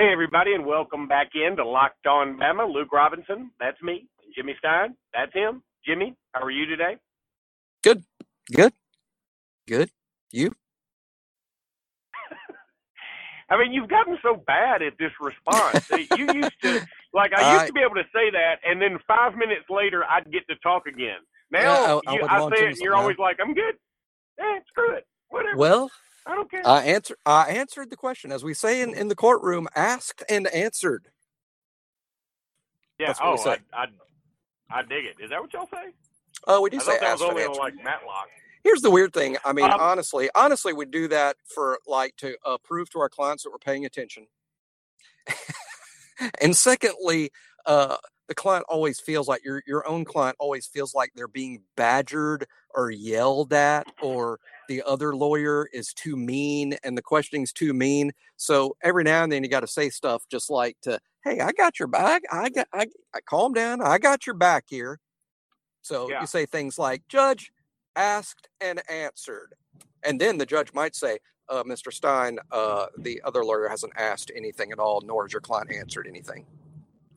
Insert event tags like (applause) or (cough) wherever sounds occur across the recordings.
Hey, everybody, and welcome back in to Locked On Bama. Luke Robinson, that's me. Jimmy Stein, that's him. Jimmy, how are you today? Good, good, good. You? (laughs) I mean, you've gotten so bad at this response. you used to, (laughs) like, I used I, to be able to say that, and then five minutes later, I'd get to talk again. Now, yeah, I, I, I say it, and you're always like, I'm good. Eh, screw it. Whatever. Well, I don't care. I answer. I answered the question, as we say in, in the courtroom, asked and answered. Yeah. oh, I, I, I dig it. Is that what y'all say? Oh, we do I say that was only on like Matlock. Here's the weird thing. I mean, Um, honestly, honestly, we do that for like to uh, prove to our clients that we're paying attention. (laughs) and secondly, uh, the client always feels like your your own client always feels like they're being badgered or yelled at, or the other lawyer is too mean and the questioning's too mean. So every now and then you got to say stuff just like to, "Hey, I got your back. I got. I, I calm down. I got your back here." So Yeah. you say things like, "Judge, asked and answered. And then the judge might say, uh, Mr. Stein, uh, the other lawyer hasn't asked anything at all, nor has your client answered anything.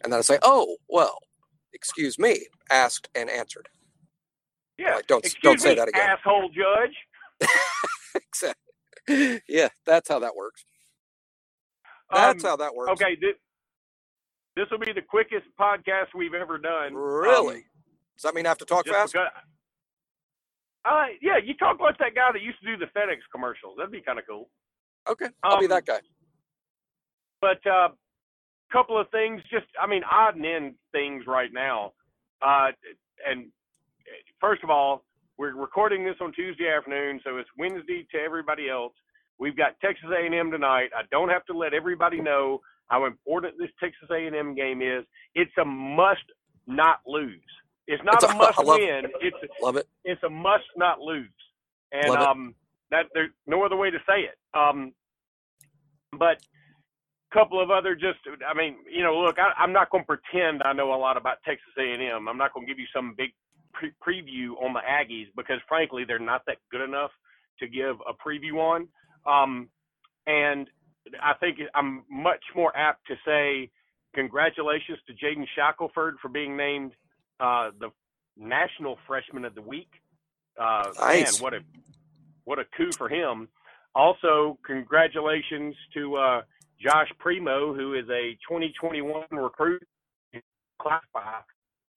And then I say, oh, well, excuse me, asked and answered. Yeah. Like, don't Excuse don't say me, that again. asshole judge. (laughs) Exactly. yeah, that's how that works. That's Um, how that works. Okay, this, this will be the quickest podcast we've ever done. Really? Um, Does that mean I have to talk fast? because, uh, yeah, you talk like that guy that used to do the FedEx commercials. That'd be kind of cool. Okay, I'll be Um, that guy. But a uh, couple of things, just I mean, odd and end things right now. Uh, and first of all, we're recording this on Tuesday afternoon, so it's Wednesday to everybody else. We've got Texas A&M tonight. I don't have to let everybody know how important this Texas A&M game is. It's a must not lose. It's not It's a a- (laughs) must win. It's Love it. it's a must not lose. And Love it. um that there's no other way to say it. Um but a couple of other just I mean, you know, look, I, I'm not going to pretend I know a lot about Texas A&M. I'm not going to give you some big pre- preview on the Aggies because frankly, they're not that good enough to give a preview on. Um and I think I'm much more apt to say congratulations to Jaden Shackelford for being named uh, the National Freshman of the Week. Uh, Nice. Man, what a what a coup for him. Also, congratulations to uh, Josh Primo, who is a 2021 recruit, class by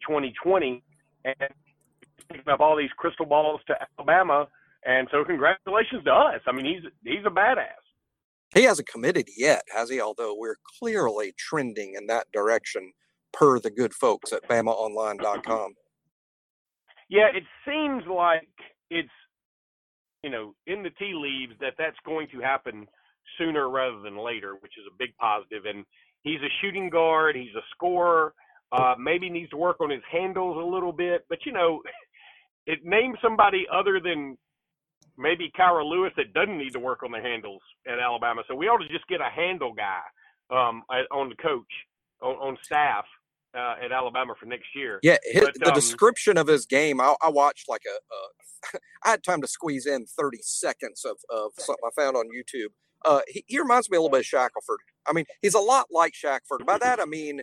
2020, and picking up all these crystal balls to Alabama. And so, congratulations to us. I mean, he's he's a badass. He hasn't committed yet, has he? Although we're clearly trending in that direction per the good folks at BamaOnline.com. Yeah, it seems like it's you know in the tea leaves that that's going to happen sooner rather than later, which is a big positive. And he's a shooting guard. He's a scorer. Uh, maybe needs to work on his handles a little bit, but you know, it names somebody other than maybe Kira Lewis that doesn't need to work on the handles at Alabama. So we ought to just get a handle guy um, on the coach on, on staff uh, at Alabama for next year. Yeah, his, But, the um, description of his game, I, I watched like a, a. (laughs) I had time to squeeze in 30 seconds of, of something I found on YouTube. Uh, he, he reminds me a little bit of Shackelford. I mean, he's a lot like Shackelford. By that, I mean,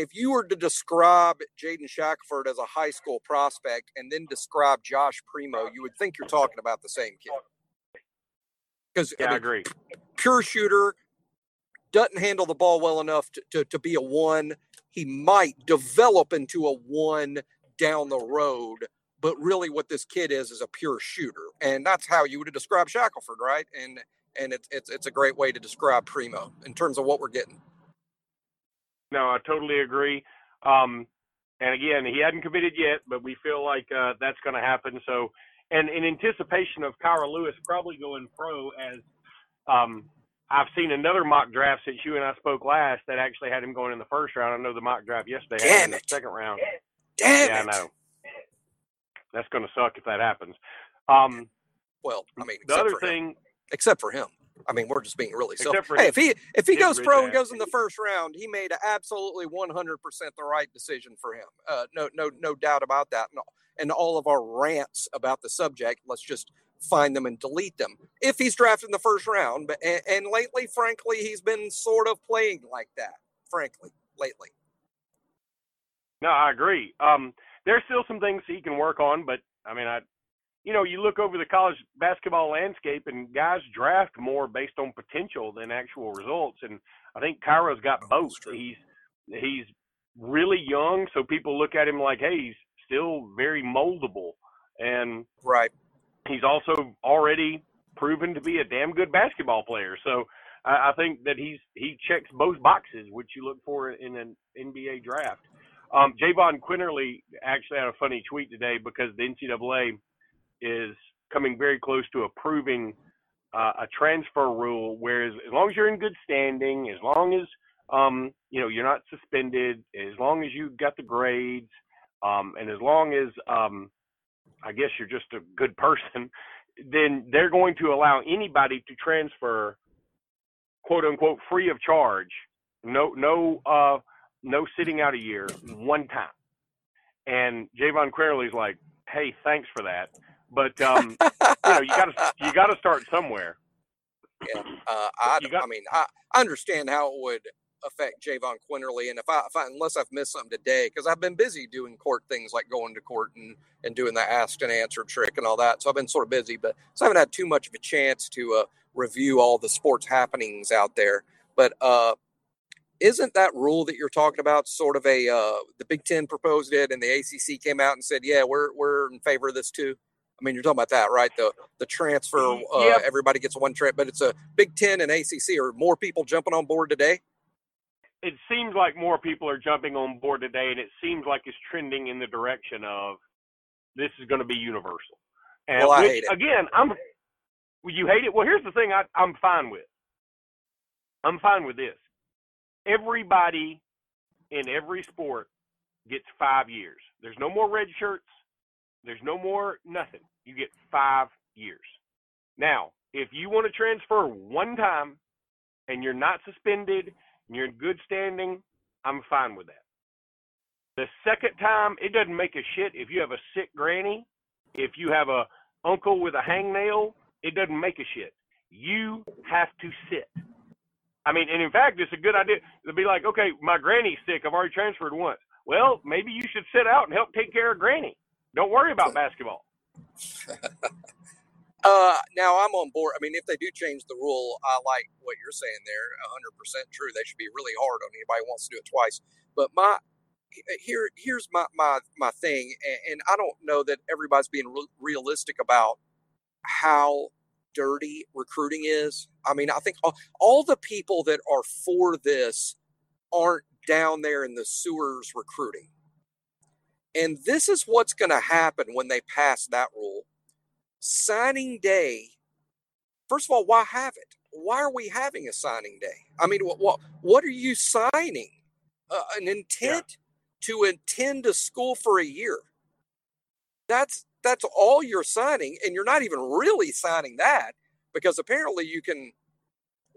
if you were to describe Jaden Shackelford as a high school prospect and then describe Josh Primo, you would think you're talking about the same kid. Because Yeah, I agree. pure shooter, doesn't handle the ball well enough to, to, to be a one. He might develop into a one down the road, but really what this kid is is a pure shooter. And that's how you would describe Shackelford, right? And and it's it's it's a great way to describe Primo in terms of what we're getting. No, I totally agree. Um, and again, he hadn't committed yet, but we feel like uh, that's going to happen. So, and in anticipation of Kira Lewis probably going pro, as um, I've seen another mock draft since you and I spoke last that actually had him going in the first round. I know the mock draft yesterday had him in Damn the second round. Damn yeah, it. I know. That's going to suck if that happens. Um, Well, I mean, the other for him. thing, except for him. I mean, we're just being really for Hey, if he if he goes pro and goes in the first round, he made absolutely one hundred percent the right decision for him. Uh, no, no, no doubt about that. And, and all of our rants about the subject, let's just find them and delete them if he's drafted in the first round. But and, and lately, frankly, he's been sort of playing like that. Frankly, lately. No, I agree. Um, there's still some things he can work on, but I mean, I, you know, you look over the college basketball landscape, and guys draft more based on potential than actual results. And I think Kira's got oh, both. He's he's really young, so people look at him like, hey, he's still very moldable, and right. He's also already proven to be a damn good basketball player. So I, I think that he's he checks both boxes, which you look for in an NBA draft. Um, Jahvon Quinerly actually had a funny tweet today because the NCAA is coming very close to approving uh, a transfer rule, whereas as long as you're in good standing, as long as um, you know you're not suspended, as long as you've got the grades, um, and as long as um, I guess you're just a good person, then they're going to allow anybody to transfer, quote unquote, free of charge. No, no, uh, no sitting out a year one time. And Jahvon Quinerly's like, hey, thanks for that. But um, you know, you got to you got to start somewhere. Yeah, (clears throat) uh, I, got, I mean, I, I understand how it would affect Jahvon Quinerly, and if I, if I unless I've missed something today, because I've been busy doing court things like going to court and and doing the asked and answered trick and all that, so I've been sort of busy, but so I haven't had too much of a chance to uh, review all the sports happenings out there. But uh, isn't that rule that you're talking about sort of a uh, the Big Ten proposed it, and the ACC came out and said, yeah, we're we're in favor of this too. I mean, you're talking about that, right? The the transfer, uh, yep. everybody gets one trip, but it's a Big Ten and ACC. Are more people jumping on board today? It seems like more people are jumping on board today, and it seems like it's trending in the direction of this is going to be universal. And well, I which, hate it. Again, I'm. You hate it? Well, here's the thing. I, I'm fine with. I'm fine with this. Everybody in every sport gets five years. There's no more red shirts. There's no more nothing. You get five years. Now, if you want to transfer one time and you're not suspended and you're in good standing, I'm fine with that. The second time, it doesn't make a shit if you have a sick granny, if you have a uncle with a hangnail, it doesn't make a shit. You have to sit. I mean, and in fact, it's a good idea to be like, okay, my granny's sick. I've already transferred once. Well, maybe you should sit out and help take care of granny. Don't worry about basketball. (laughs) uh, now I'm on board. I mean, if they do change the rule, I like what you're saying there. 100% true. They should be really hard on anybody who wants to do it twice. But my here here's my my my thing, and, I don't know that everybody's being re- realistic about how dirty recruiting is. I mean, I think all, all the people that are for this aren't down there in the sewers recruiting. And this is what's going to happen when they pass that rule. Signing day, first of all, why have it? Why are we having a signing day? I mean, what what, what are you signing? Uh, an intent yeah. to attend a school for a year. That's that's all you're signing, and you're not even really signing that because apparently you can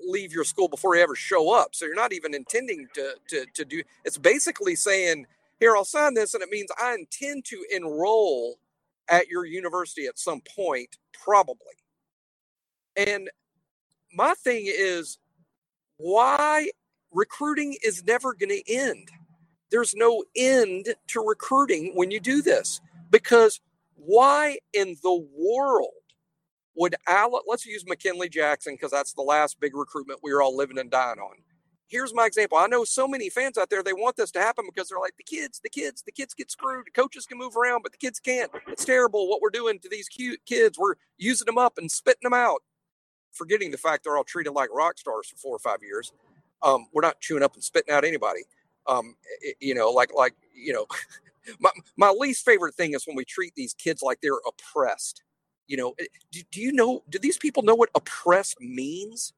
leave your school before you ever show up. So you're not even intending to to to do. It's basically saying here, I'll sign this, and it means I intend to enroll at your university at some point, probably. And my thing is, why recruiting is never going to end. There's no end to recruiting when you do this because why in the world would Allen, let's use McKinley Jackson because that's the last big recruitment we were all living and dying on here's my example. I know so many fans out there, they want this to happen because they're like, the kids, the kids, the kids get screwed. Coaches can move around, but the kids can't. It's terrible what we're doing to these cute kids. We're using them up and spitting them out, forgetting the fact they're all treated like rock stars for four or five years. Um, we're not chewing up and spitting out anybody. Um, it, you know, like, like, you know, (laughs) my, my least favorite thing is when we treat these kids like they're oppressed. You know, do, do you know, do these people know what oppressed means?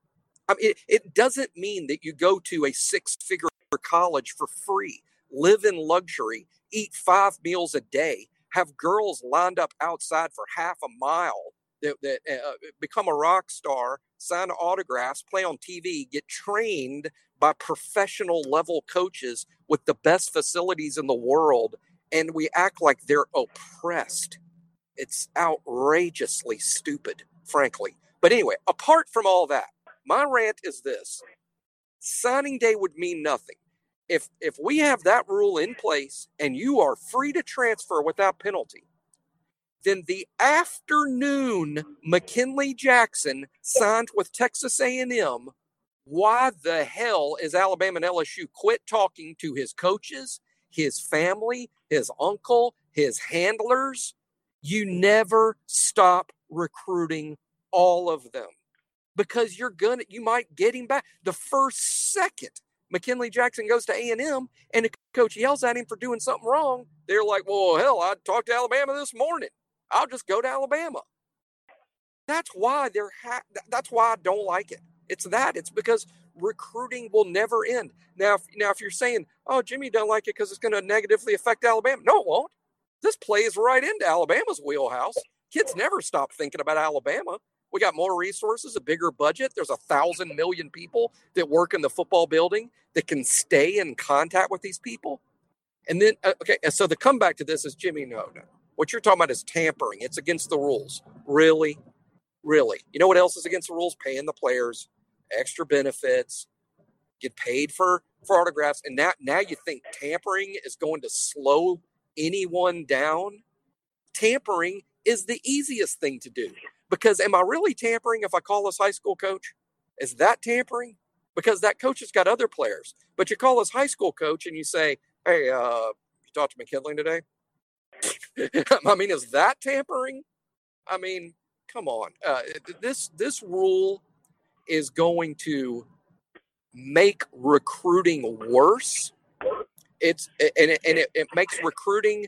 I mean, it, it doesn't mean that you go to a six figure college for free, live in luxury, eat five meals a day, have girls lined up outside for half a mile that, that uh, become a rock star, sign autographs, play on TV, get trained by professional level coaches with the best facilities in the world, and we act like they're oppressed. It's outrageously stupid, frankly. But anyway, apart from all that, my rant is this signing day would mean nothing. If if we have that rule in place and you are free to transfer without penalty, then the afternoon McKinley Jackson signed with Texas A&M, why the hell is Alabama and LSU quit talking to his coaches, his family, his uncle, his handlers? You never stop recruiting all of them because you're gonna you might get him back the first second McKinley Jackson goes to A&M and the coach yells at him for doing something wrong. They're like, "Well, hell, I talked to Alabama this morning. I'll just go to Alabama." That's why they're ha- that's why I don't like it. It's that. It's because recruiting will never end. Now, if, now if you're saying, "Oh, Jimmy don't like it because it's going to negatively affect Alabama," no, it won't. This plays right into Alabama's wheelhouse. Kids never stop thinking about Alabama. We got more resources, a bigger budget. There's a thousand million people that work in the football building that can stay in contact with these people. And then, uh, okay, so the comeback to this is Jimmy, no, no. What you're talking about is tampering. It's against the rules. Really? Really? You know what else is against the rules? Paying the players extra benefits, get paid for for autographs, and now now you think tampering is going to slow anyone down? Tampering is the easiest thing to do. Because am I really tampering if I call this high school coach? Is that tampering? Because that coach has got other players. But you call this high school coach and you say, hey, uh, you talked to McKinley today? (laughs) I mean, is that tampering? I mean, come on. Uh, this this rule is going to make recruiting worse. It's and it, and it, it makes recruiting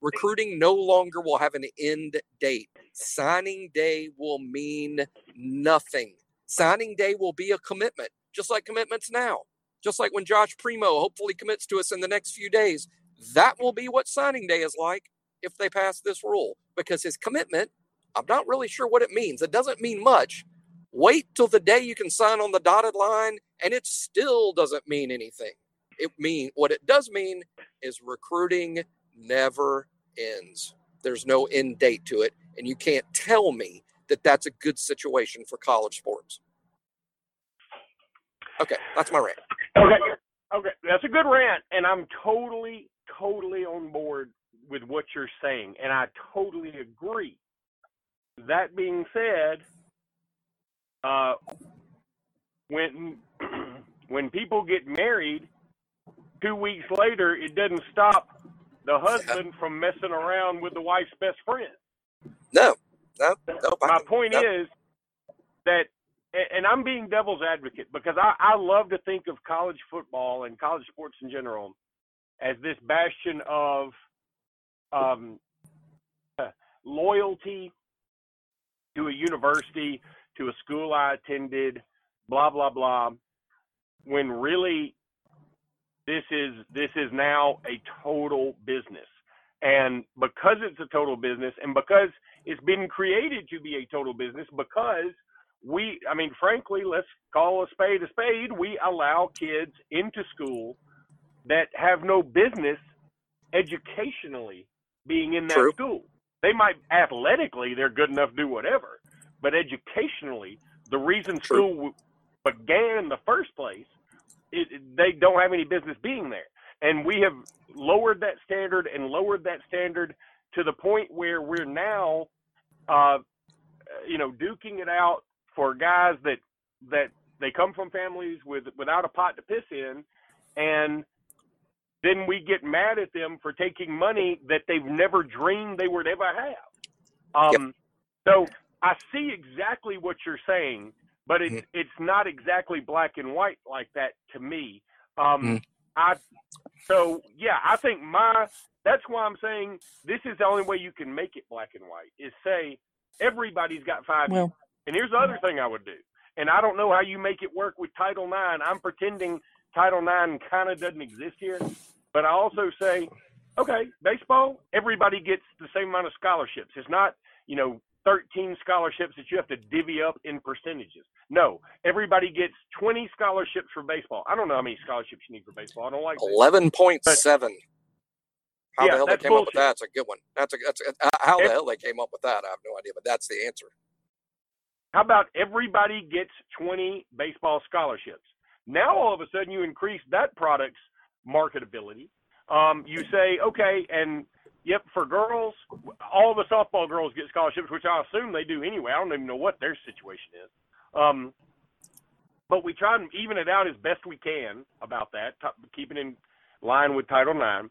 recruiting no longer will have an end date. Signing day will mean nothing. Signing day will be a commitment, just like commitments now. Just like when Josh Primo hopefully commits to us in the next few days, that will be what signing day is like if they pass this rule because his commitment, I'm not really sure what it means. It doesn't mean much. Wait till the day you can sign on the dotted line and it still doesn't mean anything. It mean what it does mean is recruiting never ends. There's no end date to it and you can't tell me that that's a good situation for college sports. Okay, that's my rant. Okay, okay, that's a good rant, and I'm totally, totally on board with what you're saying, and I totally agree. That being said, uh, when (clears throat) when people get married, two weeks later, it doesn't stop the husband from messing around with the wife's best friend. No, no, no. My point no. is that, and I'm being devil's advocate because I, I love to think of college football and college sports in general as this bastion of um, loyalty to a university, to a school I attended, blah blah blah. When really, this is this is now a total business, and because it's a total business, and because it's been created to be a total business because we, I mean, frankly, let's call a spade a spade. We allow kids into school that have no business educationally being in that True. school. They might athletically, they're good enough to do whatever, but educationally, the reason True. school began in the first place, it, they don't have any business being there. And we have lowered that standard and lowered that standard to the point where we're now uh, you know, duking it out for guys that that they come from families with without a pot to piss in, and then we get mad at them for taking money that they've never dreamed they would ever have. Um, yep. So I see exactly what you're saying, but it's mm-hmm. it's not exactly black and white like that to me. Um, mm-hmm. I so yeah, I think my that's why I'm saying this is the only way you can make it black and white is say everybody's got five well, years. And here's the other thing I would do. And I don't know how you make it work with Title IX. I'm pretending Title IX kind of doesn't exist here. But I also say, okay, baseball, everybody gets the same amount of scholarships. It's not, you know, 13 scholarships that you have to divvy up in percentages. No, everybody gets 20 scholarships for baseball. I don't know how many scholarships you need for baseball. I don't like 11.7. How Yeah, the hell they came up bullshit. with that's a good one. That's a that's a, uh, how the hell they came up with that. I have no idea, but that's the answer. How about everybody gets 20 baseball scholarships? Now all of a sudden you increase that product's marketability. Um, you say, okay, and yep, for girls, all the softball girls get scholarships, which I assume they do anyway. I don't even know what their situation is. Um, but we try and even it out as best we can about that, t- keeping in line with Title IX.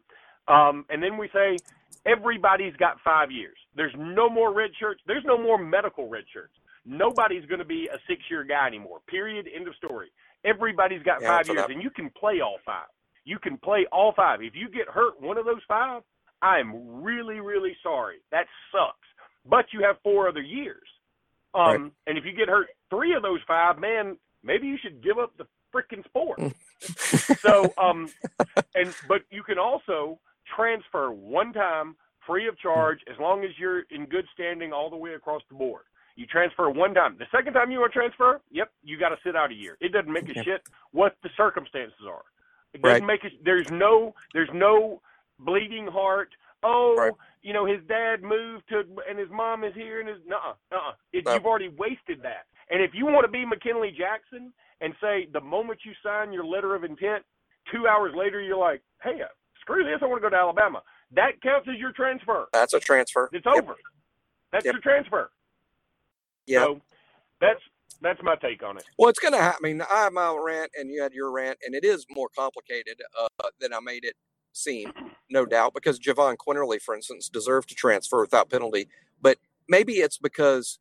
Um, and then we say everybody's got five years. There's no more red shirts. There's no more medical red shirts. Nobody's going to be a six-year guy anymore. Period. End of story. Everybody's got Yeah, five years, and you can play all five. You can play all five. If you get hurt one of those five, I'm really, really sorry. That sucks. But you have four other years. Um, Right. And if you get hurt three of those five, man, maybe you should give up the freaking sport. (laughs) so, um, and but you can also transfer one time free of charge as long as you're in good standing all the way across the board. You transfer one time. The second time you want to transfer, yep, you got to sit out a year. It doesn't make a shit what the circumstances are. It doesn't Right. make it. There's no. There's no bleeding heart. Oh, Right. you know his dad moved to, and his mom is here, and his. It, No. You've already wasted that. And if you want to be McKinley Jackson and say the moment you sign your letter of intent, two hours later you're like, hey, uh, screw this, I want to go to Alabama. That counts as your transfer. That's a transfer. It's Yep. over. That's Yep. your transfer. Yeah. So that's that's my take on it. Well, it's going to happen. I mean, I have my rant and you had your rant, and it is more complicated uh, than I made it seem, no doubt, because Jahvon Quinerly, for instance, deserved to transfer without penalty. But maybe it's because,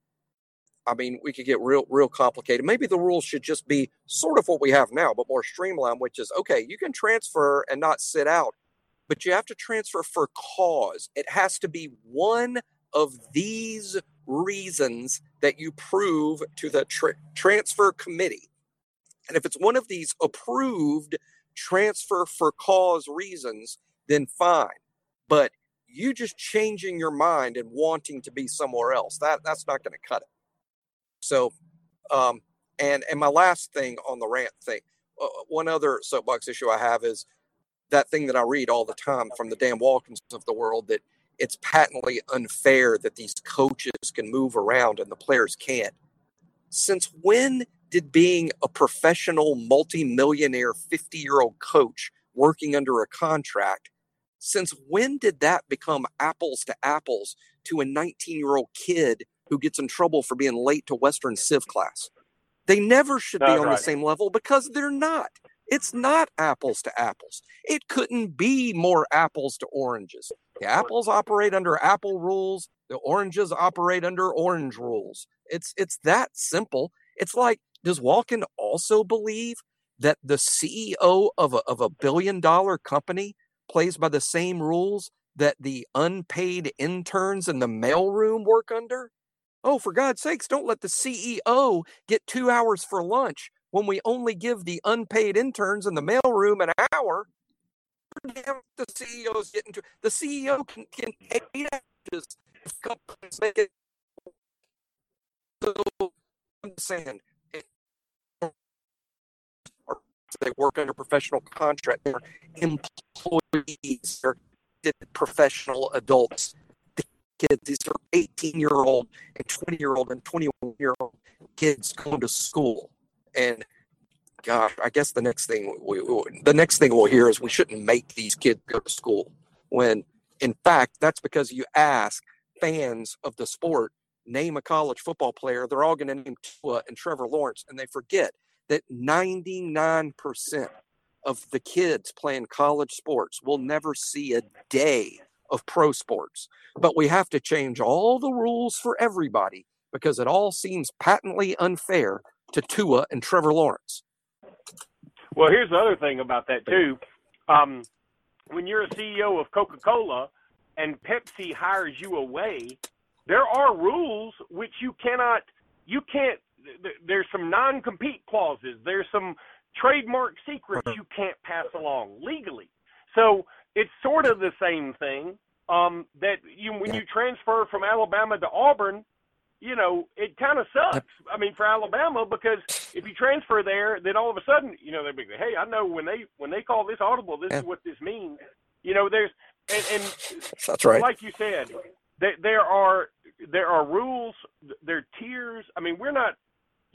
I mean, we could get real, real complicated. Maybe the rules should just be sort of what we have now, but more streamlined, which is okay, you can transfer and not sit out, but you have to transfer for cause. It has to be one of these reasons that you prove to the tra- transfer committee. And if it's one of these approved transfer for cause reasons, then fine. But you just changing your mind and wanting to be somewhere else, that that's not going to cut it. So, um, and and my last thing on the rant thing, uh, one other soapbox issue I have is that thing that I read all the time from the Dan Wolkens of the world that it's patently unfair that these coaches can move around and the players can't. Since when did being a professional multimillionaire 50 year old coach working under a contract, since when did that become apples to apples to a 19 year old kid who gets in trouble for being late to Western Civ class? They never should be on right. the same level because they're not. It's not apples to apples. It couldn't be more apples to oranges. The apples operate under apple rules. The oranges operate under orange rules. It's it's that simple. It's like, does Wolken also believe that the CEO of a, of a billion dollar company plays by the same rules that the unpaid interns in the mailroom work under? Oh, for God's sakes, don't let the CEO get two hours for lunch when we only give the unpaid interns in the mailroom an hour. The CEO's getting to the CEO can, can eight hours companies make it. So I'm saying it- or they work under professional contract. They're employees. They're professional adults. The kids, these are 18 year old and 20 year old and 21 year old kids going to school. And gosh, I guess the next thing we, the next thing we'll hear is we shouldn't make these kids go to school. When in fact, that's because you ask fans of the sport, name a college football player, they're all going to name Tua and Trevor Lawrence, and they forget that 99% of the kids playing college sports will never see a day of pro sports. But we have to change all the rules for everybody because it all seems patently unfair to Tua and Trevor Lawrence. Well, here's the other thing about that too. Um, when you're a CEO of Coca-Cola and Pepsi hires you away, there are rules which you cannot, you can't. Th- There's some non-compete clauses. There's some trademark secrets you can't pass along legally. So it's sort of the same thing. Um, that you when Yeah. you transfer from Alabama to Auburn, you know, it kind of sucks. I mean, for Alabama, because if you transfer there, then all of a sudden, you know, they'll be, like, hey, I know when they when they call this audible, this Yeah. is what this means. You know, there's and, and that's right. Like you said, there, there are there are rules, there are tiers. I mean, we're not,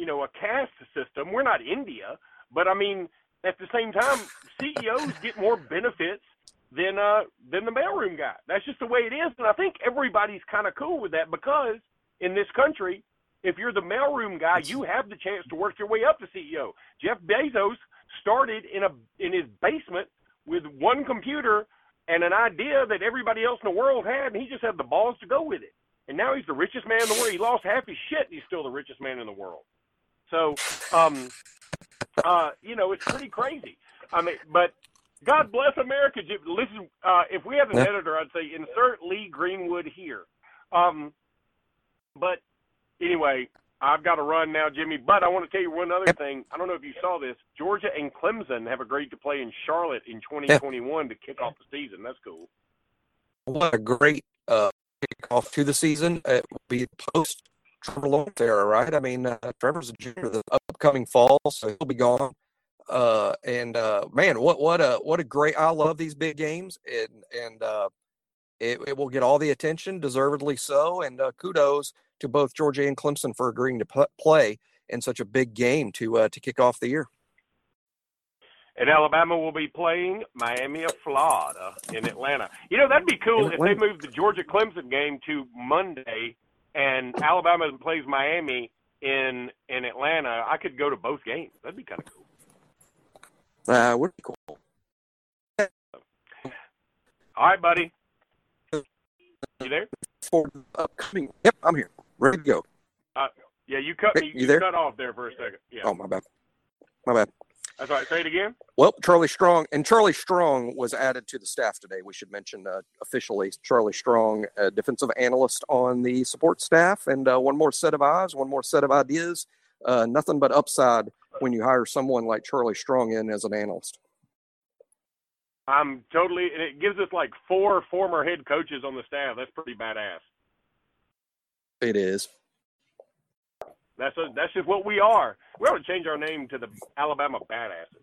you know, a caste system. We're not India, but I mean, at the same time, CEOs get more benefits than uh than the mailroom guy. That's just the way it is, and I think everybody's kind of cool with that because in this country, if you're the mailroom guy, you have the chance to work your way up to CEO. Jeff Bezos started in a in his basement with one computer and an idea that everybody else in the world had, and he just had the balls to go with it. And now he's the richest man in the world. He lost half his shit, and he's still the richest man in the world. So, um, uh, you know, it's pretty crazy. I mean, but God bless America. Listen, uh, if we had an editor, I'd say insert Lee Greenwood here. Um, but anyway, I've got to run now, Jimmy. But I want to tell you one other thing. I don't know if you saw this. Georgia and Clemson have agreed to play in Charlotte in 2021 to kick off the season. That's cool. What a great uh, kickoff to the season. It will be post Trevor Lawrence era, right? I mean, uh, Trevor's a junior the upcoming fall, so he'll be gone. Uh, and uh, man, what what a what a great! I love these big games, and and uh, it, it will get all the attention, deservedly so. And uh, kudos to both Georgia and Clemson for agreeing to p- play in such a big game to uh, to kick off the year. And Alabama will be playing Miami of Florida in Atlanta. You know that'd be cool if they moved the Georgia Clemson game to Monday, and Alabama plays Miami in in Atlanta. I could go to both games. That'd be kind of cool. Uh, would be cool. All right, buddy. You there? For upcoming. Yep, I'm here. Ready to go. Uh, yeah, you cut me. You, you there? cut off there for a second. Yeah. Oh, my bad. My bad. That's right. Say it again. Well, Charlie Strong and Charlie Strong was added to the staff today. We should mention uh, officially Charlie Strong, a defensive analyst on the support staff, and uh, one more set of eyes, one more set of ideas. Uh, nothing but upside when you hire someone like Charlie Strong in as an analyst. I'm totally, and it gives us like four former head coaches on the staff. That's pretty badass. It is. That's a, that's just what we are. We ought to change our name to the Alabama Badasses.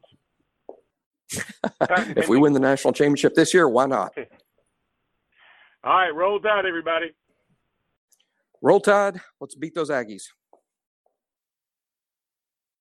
(laughs) if we win the national championship this year, why not? (laughs) All right, roll tide, everybody. Roll tide. Let's beat those Aggies.